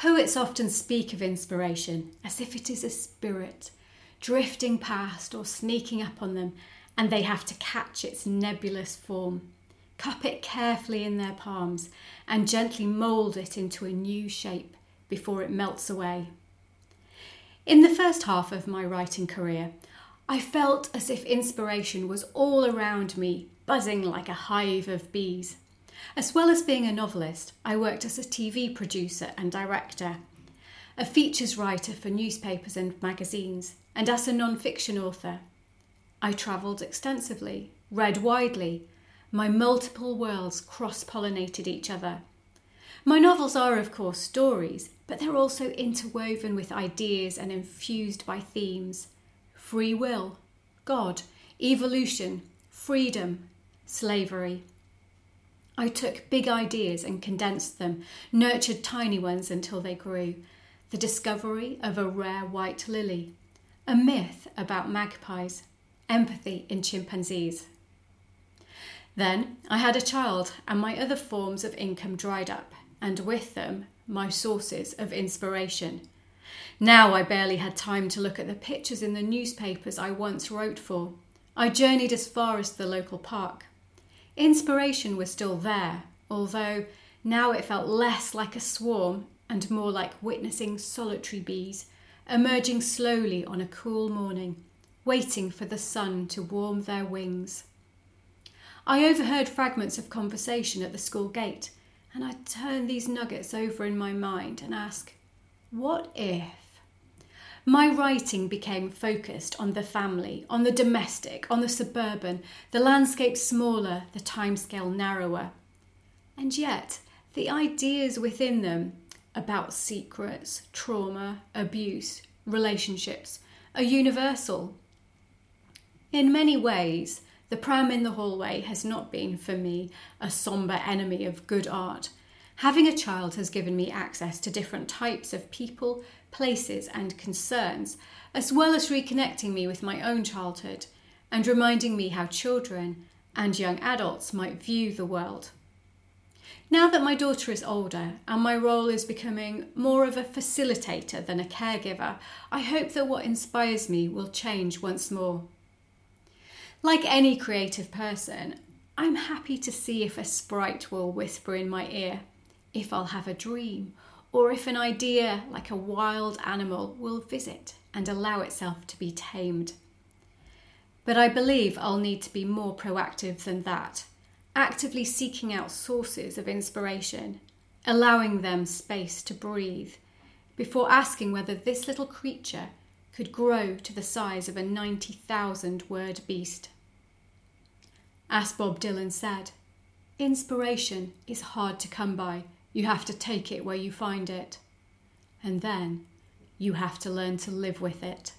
Poets often speak of inspiration as if it is a spirit drifting past or sneaking up on them, and they have to catch its nebulous form, cup it carefully in their palms, and gently mould it into a new shape before it melts away. In the first half of my writing career, I felt as if inspiration was all around me, buzzing like a hive of bees. As well as being a novelist, I worked as a TV producer and director, a features writer for newspapers and magazines, and as a non fiction author. I travelled extensively, read widely. My multiple worlds cross pollinated each other. My novels are, of course, stories, but they're also interwoven with ideas and infused by themes free will, God, evolution, freedom, slavery. I took big ideas and condensed them, nurtured tiny ones until they grew. The discovery of a rare white lily, a myth about magpies, empathy in chimpanzees. Then I had a child, and my other forms of income dried up, and with them, my sources of inspiration. Now I barely had time to look at the pictures in the newspapers I once wrote for. I journeyed as far as the local park. Inspiration was still there, although now it felt less like a swarm and more like witnessing solitary bees emerging slowly on a cool morning, waiting for the sun to warm their wings. I overheard fragments of conversation at the school gate, and I turn these nuggets over in my mind and ask, what if? My writing became focused on the family, on the domestic, on the suburban, the landscape smaller, the timescale narrower. And yet, the ideas within them about secrets, trauma, abuse, relationships are universal. In many ways, the pram in the hallway has not been for me a sombre enemy of good art. Having a child has given me access to different types of people, places, and concerns, as well as reconnecting me with my own childhood and reminding me how children and young adults might view the world. Now that my daughter is older and my role is becoming more of a facilitator than a caregiver, I hope that what inspires me will change once more. Like any creative person, I'm happy to see if a sprite will whisper in my ear, if I'll have a dream, or if an idea like a wild animal will visit and allow itself to be tamed. But I believe I'll need to be more proactive than that, actively seeking out sources of inspiration, allowing them space to breathe, before asking whether this little creature could grow to the size of a 90,000 word beast. As Bob Dylan said, inspiration is hard to come by you have to take it where you find it. And then you have to learn to live with it.